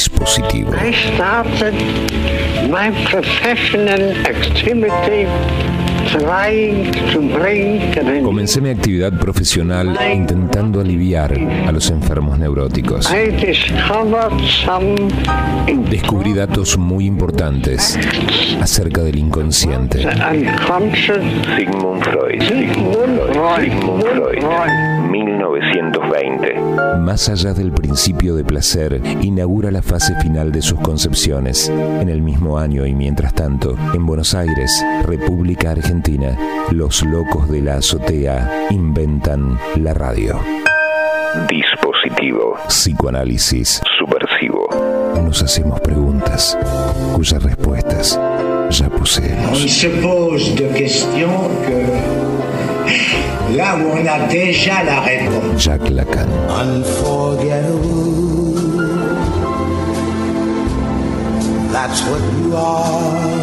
Dispositivo. I started my professional activity trying to bring the Comencé mi actividad profesional intentando aliviar a los enfermos neuróticos. I discovered some Descubrí datos muy importantes acerca del inconsciente. unconscious Sigmund Freud. Sigmund Freud. Sigmund Freud. Freud. 1920. Más allá del principio de placer, inaugura la fase final de sus concepciones. En el mismo año y mientras tanto, en Buenos Aires, República Argentina, los locos de la azotea inventan la radio. Dispositivo. Psicoanálisis. Subversivo. Nos hacemos preguntas cuyas respuestas ya On poseemos. se pose de questions que là où on a déjà la réponse. Jacques Lacan. Unforgettable. That's what you are.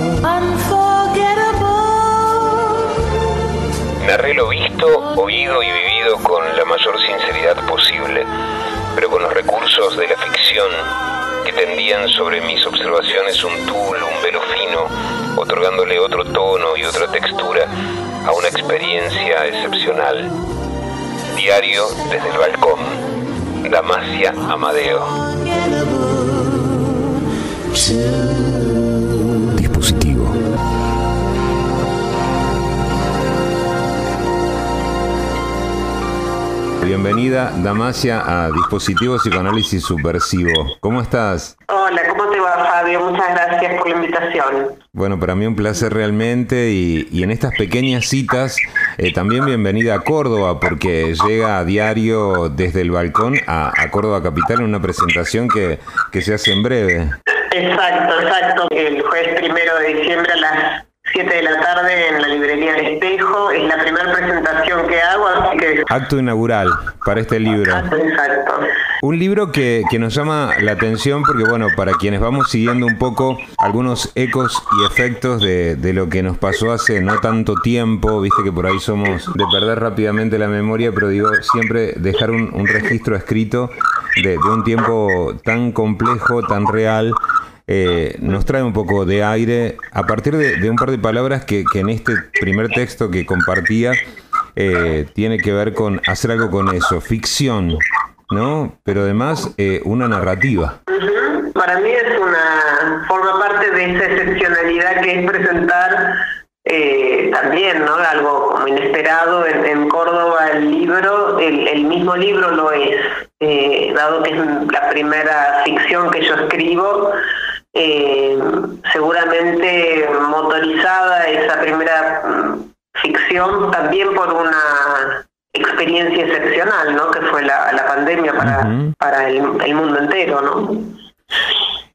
Narré lo visto, oído y vivido con la mayor sinceridad posible, pero con los recursos de la ficción que tendían sobre mis observaciones un tul, un velo fino, otorgándole otro tono y otra textura a una experiencia excepcional. Diario desde el balcón. Damasia Amadeo. Bienvenida, Damasia, a Dispositivo Psicoanálisis Subversivo. ¿Cómo estás? Hola, ¿cómo te va Fabio? Muchas gracias por la invitación. Bueno, para mí un placer realmente y, y en estas pequeñas citas eh, también bienvenida a Córdoba porque llega a diario desde el balcón a, a Córdoba Capital en una presentación que, que se hace en breve. Exacto, exacto. El jueves primero de diciembre a las 7 de la tarde en la librería El Espejo. Es la primera presentación que hago, así que... Acto inaugural para este libro. Exacto. Un libro que, que nos llama la atención porque, bueno, para quienes vamos siguiendo un poco algunos ecos y efectos de, de lo que nos pasó hace no tanto tiempo, viste que por ahí somos de perder rápidamente la memoria, pero digo, siempre dejar un, un registro escrito de, de un tiempo tan complejo, tan real, eh, nos trae un poco de aire a partir de, un par de palabras que, que en este primer texto que compartía eh, tiene que ver con hacer algo con eso, ficción, ¿no? Pero además eh, una narrativa. Ujú. Para mí es una... forma parte de esa excepcionalidad que es presentar eh, también, ¿no? Algo como inesperado en, en Córdoba el libro, el, el mismo libro lo es, eh, dado que es la primera ficción que yo escribo, eh, seguramente motorizada esa primera mm, ficción también por una experiencia excepcional, ¿no? Que fue la, la pandemia para, para el, el mundo entero, ¿no?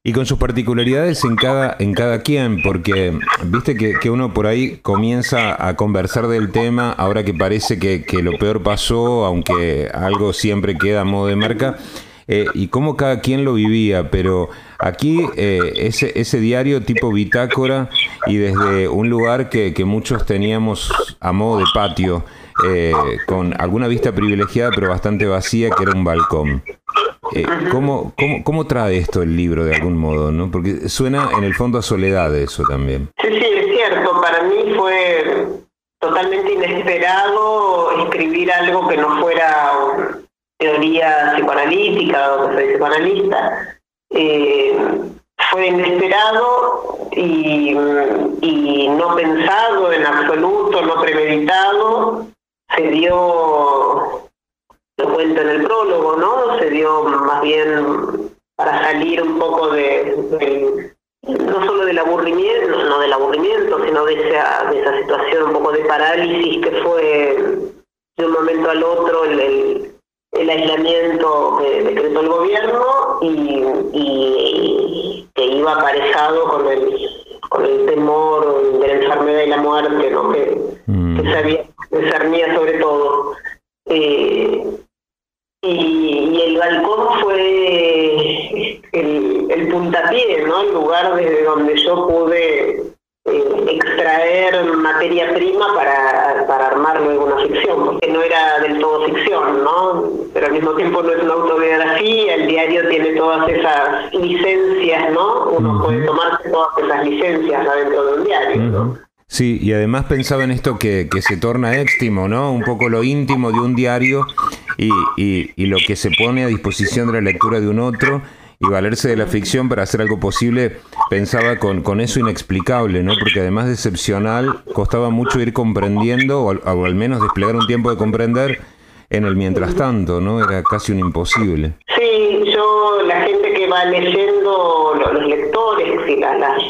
Y con sus particularidades en cada, en cada quien, porque viste que, que uno por ahí comienza a conversar del tema, ahora que parece que, que lo peor pasó, aunque algo siempre queda a modo de marca, eh, y cómo cada quien lo vivía, pero aquí eh, ese, ese diario tipo bitácora y desde un lugar que, que muchos teníamos a modo de patio, eh, con alguna vista privilegiada pero bastante vacía, que era un balcón. Eh, ¿cómo, cómo, cómo trae esto el libro de algún modo? ¿no? Porque suena en el fondo a soledad eso también. Sí, sí, es cierto. Para mí fue totalmente inesperado escribir algo que no fuera teoría psicoanalítica que soy psicoanalista. Eh, fue inesperado y, no pensado en absoluto, no premeditado. Se dio, lo cuento en el prólogo, ¿no? Se dio más bien para salir un poco de, no solo del aburrimiento, no del aburrimiento, sino de esa, de esa situación un poco de parálisis que fue de un momento al otro el, el aislamiento que decretó el gobierno y, y que iba aparejado con el, con el temor de la enfermedad y la muerte, ¿no? que, Mm. que se había se cernía sobre todo. Eh, y, y el balcón fue el, el puntapié, ¿no? El lugar desde donde yo pude extraer materia prima para, para armar luego una ficción, porque no era del todo ficción, ¿no? Pero al mismo tiempo no es una autobiografía, el diario tiene todas esas licencias, ¿no? Uno puede tomarse todas esas licencias adentro de un diario, ¿no? Sí, y además pensaba en esto que, que, se torna éxtimo, ¿no? Un poco lo íntimo de un diario y, y, y, lo que se pone a disposición de la lectura de un otro y valerse de la ficción para hacer algo posible, pensaba con, con eso inexplicable, ¿no? Porque además de excepcional, costaba mucho ir comprendiendo, o, al menos desplegar un tiempo de comprender en el mientras tanto, ¿no? Era casi un imposible. Sí, yo, la gente que va leyendo, los lectores y las, las,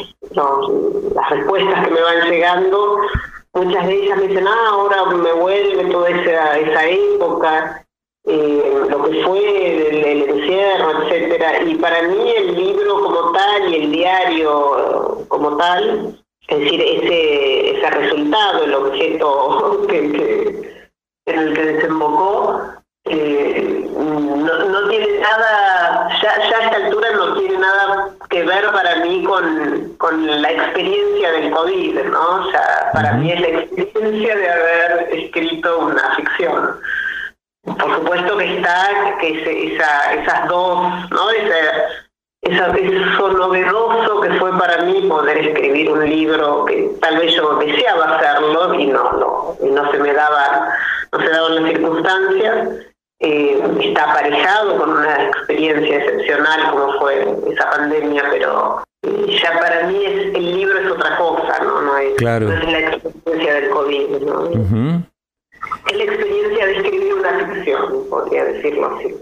las respuestas que me van llegando, muchas de ellas me dicen, ah, ahora me vuelve toda esa, esa época, eh, lo que fue el, el, encierro, etcétera. Y para mí el libro como tal y el diario como tal, es decir, ese, ese resultado, el objeto que, que en el que desembocó, eh, no, no, tiene nada, ya, ya, a esta altura no tiene nada que ver para mí con, con la experiencia del COVID, ¿no? O sea, para uh -huh. mí es la experiencia de haber escrito una ficción. Por supuesto que está que ese, esa, esas dos, ¿no? Esa, esa, eso novedoso que fue para mí poder escribir un libro que tal vez yo deseaba hacerlo y no, no, y no se me daba, no se daban las circunstancias. Eh, está aparejado con una experiencia excepcional como fue esa pandemia, pero ya para mí es, el libro es otra cosa, ¿no? No es, claro. no es la experiencia del COVID, ¿no? Uh -huh. Es la experiencia de escribir una ficción, podría decirlo así.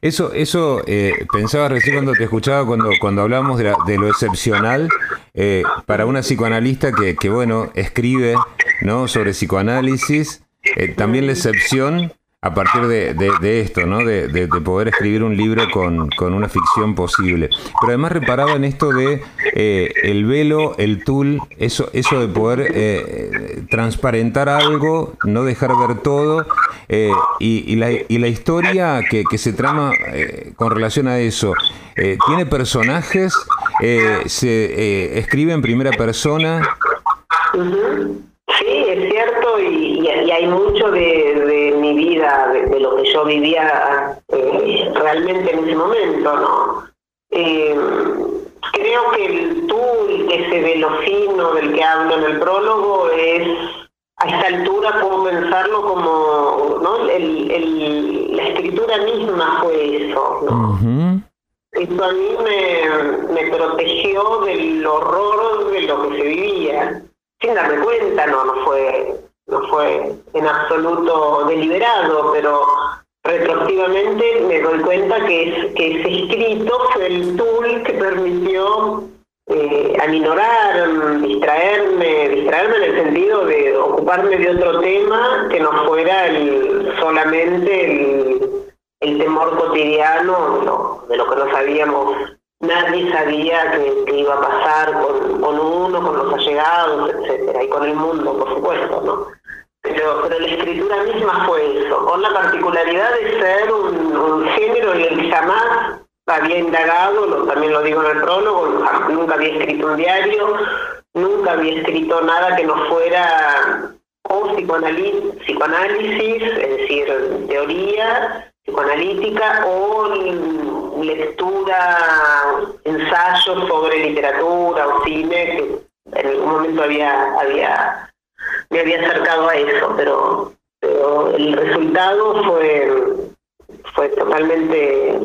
Eso, eso eh, pensaba recién cuando te escuchaba, cuando, cuando hablábamos de, la, de lo excepcional, eh, para una psicoanalista que, que, bueno, escribe ¿no? sobre psicoanálisis, eh, también la excepción a partir de, de, esto, ¿no? De, de, poder escribir un libro con, con, una ficción posible. Pero además reparaba en esto de eh, el velo, el tul, eso, eso de poder eh, transparentar algo, no dejar ver todo, eh, y, y, la, y, la, historia que, que se trama con relación a eso, tiene personajes, se escribe en primera persona. Sí, es cierto, y, y, hay mucho de, de mi vida, de, de, lo que yo vivía eh, realmente en ese momento, ¿no? Eh, creo que el tú, ese velo fino del que hablo en el prólogo, es a esta altura puedo pensarlo como, ¿no? El, el, la escritura misma fue eso, ¿no? Uh -huh. Eso a mí me, me protegió del horror de lo que se vivía sin darme cuenta, no, no fue, no fue en absoluto deliberado, pero retroactivamente me doy cuenta que, que ese escrito fue el tool que permitió eh, aminorar, distraerme, distraerme en el sentido de ocuparme de otro tema que no fuera solamente el, temor cotidiano de lo que no sabíamos nadie sabía que, iba a pasar con, uno, con los allegados, etcétera, y con el mundo, por supuesto, ¿no? Pero, la escritura misma fue eso, con la particularidad de ser un, género en el que jamás había indagado, también lo digo en el prólogo, nunca había escrito un diario, nunca había escrito nada que no fuera o psicoanálisis es decir, teoría psicoanalítica o lectura, ensayos sobre literatura o cine, que en algún momento había, había me había acercado a eso, pero, pero el resultado fue, fue totalmente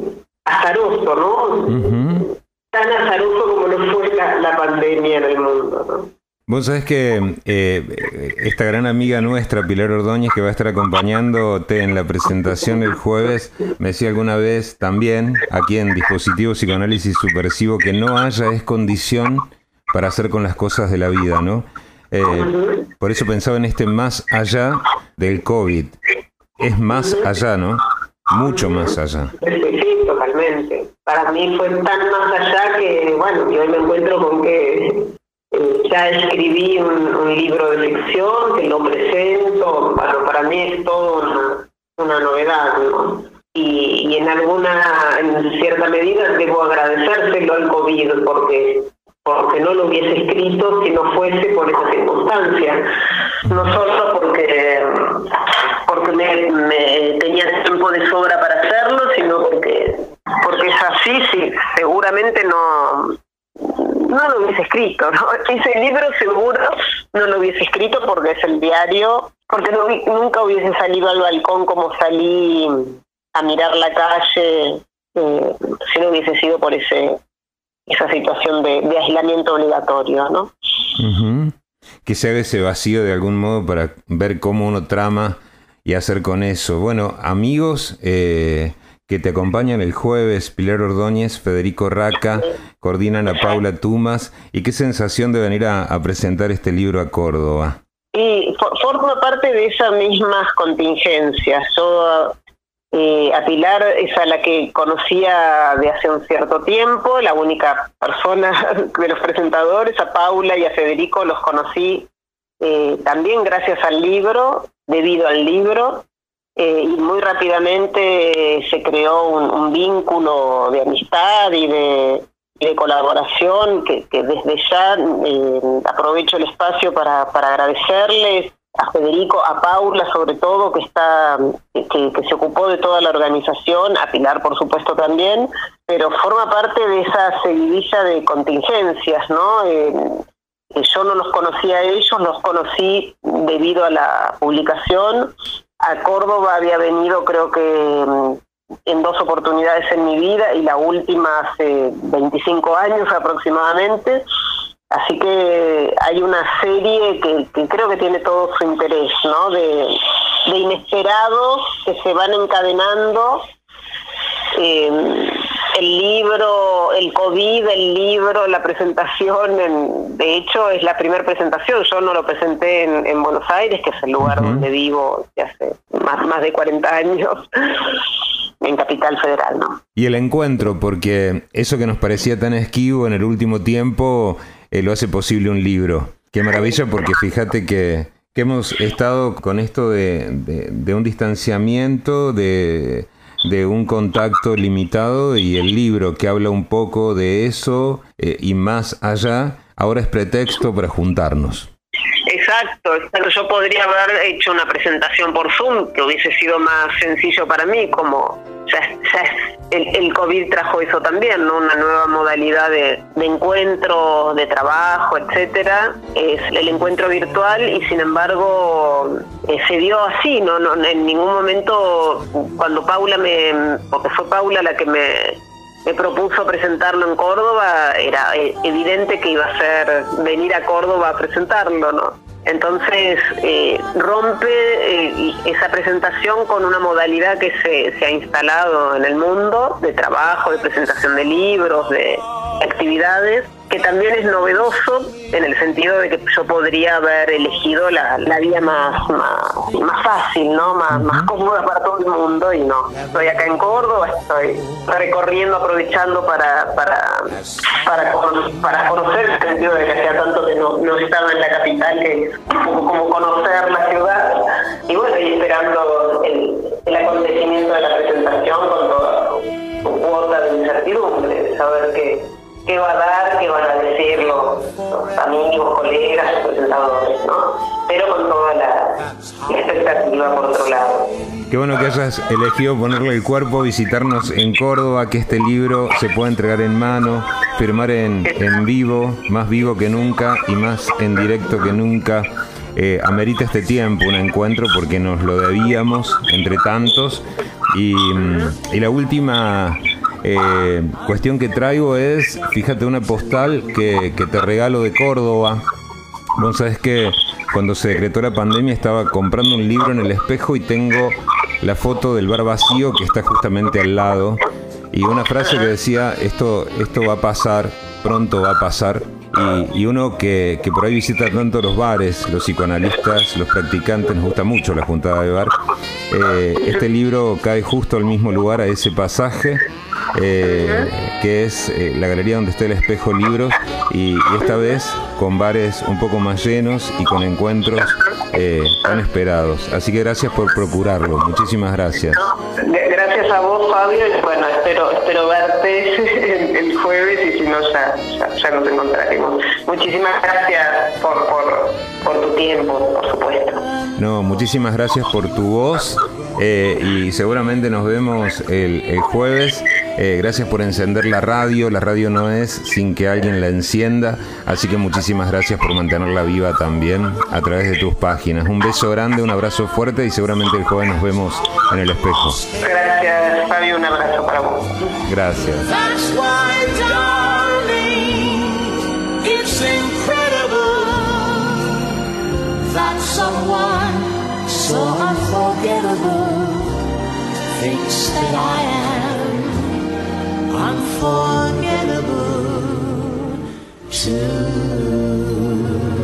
azaroso, ¿no? Uh -huh. Tan azaroso como lo fue la, la pandemia en el mundo, ¿no? Vos sabés que eh, esta gran amiga nuestra, Pilar Ordóñez, que va a estar acompañándote en la presentación el jueves, me decía alguna vez también, aquí en Dispositivo Psicoanálisis Supersivo, que no haya es condición para hacer con las cosas de la vida, ¿no? Eh, por eso pensaba en este más allá del COVID. Es más allá, ¿no? Mucho más allá. Sí, totalmente. Para mí fue tan más allá que, bueno, yo me encuentro con que ya escribí un, libro de ficción que lo presento, para mí es todo una, novedad, ¿no? Y, en alguna, en cierta medida debo agradecérselo al COVID porque porque no lo hubiese escrito si no fuese por esa circunstancia. No solo porque, porque me, tenía tiempo de sobra para hacerlo, sino porque, porque es así, sí, seguramente no, escrito, ¿no? Ese libro seguro no lo hubiese escrito porque es el diario, porque nunca hubiese salido al balcón como salí a mirar la calle eh, si no hubiese sido por ese esa situación de, aislamiento obligatorio, ¿no? Que se haga ese vacío de algún modo para ver cómo uno trama y hacer con eso. Bueno, amigos eh, que te acompañan el jueves, Pilar Ordóñez, Federico Raca, coordinan a Paula Tumas. ¿Y qué sensación de venir a, presentar este libro a Córdoba? Y forma parte de esas mismas contingencias. Yo eh, a Pilar es a la que conocía de hace un cierto tiempo, la única persona de los presentadores, a Paula y a Federico los conocí eh, también gracias al libro, debido al libro, eh, y muy rápidamente se creó un, vínculo de amistad y de, colaboración que, desde ya aprovecho el espacio para, agradecerles a Federico, a Paula sobre todo, que está que, se ocupó de toda la organización, a Pilar por supuesto también, pero forma parte de esa seguidilla de contingencias, ¿no? Eh, yo no los conocía a ellos, los conocí debido a la publicación. A Córdoba había venido creo que mm, en dos oportunidades en mi vida y la última hace 25 años aproximadamente. Así que hay una serie que, creo que tiene todo su interés, ¿no? De, inesperados que se van encadenando. Eh, el libro, el COVID, el libro, la presentación, de hecho es la primera presentación, yo no lo presenté en, Buenos Aires, que es el lugar donde vivo hace más, más de 40 años, en Capital Federal, ¿no? Y el encuentro, porque eso que nos parecía tan esquivo en el último tiempo eh, lo hace posible un libro. Qué maravilla porque fíjate que, hemos estado con esto de, un distanciamiento, de, un contacto limitado y el libro que habla un poco de eso eh, y más allá, ahora es pretexto para juntarnos. Exacto, Yo podría haber hecho una presentación por Zoom que hubiese sido más sencillo para mí, como el, COVID trajo eso también, ¿no? Una nueva modalidad de, encuentro, de trabajo, etcétera. Es el encuentro virtual y sin embargo eh, se dio así, ¿no? ¿no? En ningún momento, cuando Paula me, porque fue Paula la que me, me propuso presentarlo en Córdoba, era eh, evidente que iba a ser venir a Córdoba a presentarlo, ¿no? Entonces eh, rompe eh, esa presentación con una modalidad que se, ha instalado en el mundo de trabajo, de presentación de libros, de actividades, que también es novedoso en el sentido de que yo podría haber elegido la, vía más, más, fácil, ¿no? Más, más cómoda para todo el mundo y no. Estoy acá en Córdoba, estoy recorriendo, aprovechando para, para, para, para conocer el sentido de que hacía tanto que no, no estaba en la capital, que es como, conocer la ciudad. Y bueno, y esperando el, el acontecimiento de la presentación con toda su cuota de incertidumbre, de saber que qué va a dar, qué van a decir los, amigos, colegas, presentadores, ¿no? Pero con toda la, expectativa por otro lado. Qué bueno que hayas elegido ponerle el cuerpo, visitarnos en Córdoba, que este libro se pueda entregar en mano, firmar en, en vivo, más vivo que nunca y más en directo que nunca. Eh, amerita este tiempo, un encuentro, porque nos lo debíamos entre tantos. Y, mm, y la última eh, cuestión que traigo es, fíjate, una postal que, te regalo de Córdoba. Vos sabés que cuando se decretó la pandemia estaba comprando un libro en el espejo y tengo la foto del bar vacío que está justamente al lado. Y una frase que decía, esto, esto va a pasar, pronto va a pasar. Y, uno que, por ahí visita tanto los bares, los psicoanalistas, los practicantes, nos gusta mucho la juntada de bar. Eh, este libro cae justo al mismo lugar, a ese pasaje eh, que es eh, la galería donde está el espejo libros y, esta vez con bares un poco más llenos y con encuentros tan esperados. Así que gracias por procurarlo, muchísimas gracias. A vos, Fabio, y bueno, espero, espero verte el jueves y si no ya, ya, nos encontraremos. Muchísimas gracias por, por, por tu tiempo, por supuesto. No, muchísimas gracias por tu voz eh, y seguramente nos vemos el, el jueves. Eh, gracias por encender la radio. La radio no es sin que alguien la encienda. Así que muchísimas gracias por mantenerla viva también a través de tus páginas. Un beso grande, un abrazo fuerte y seguramente el joven nos vemos en el espejo. Gracias, Fabio. Un abrazo para vos. Gracias. unforgettable too.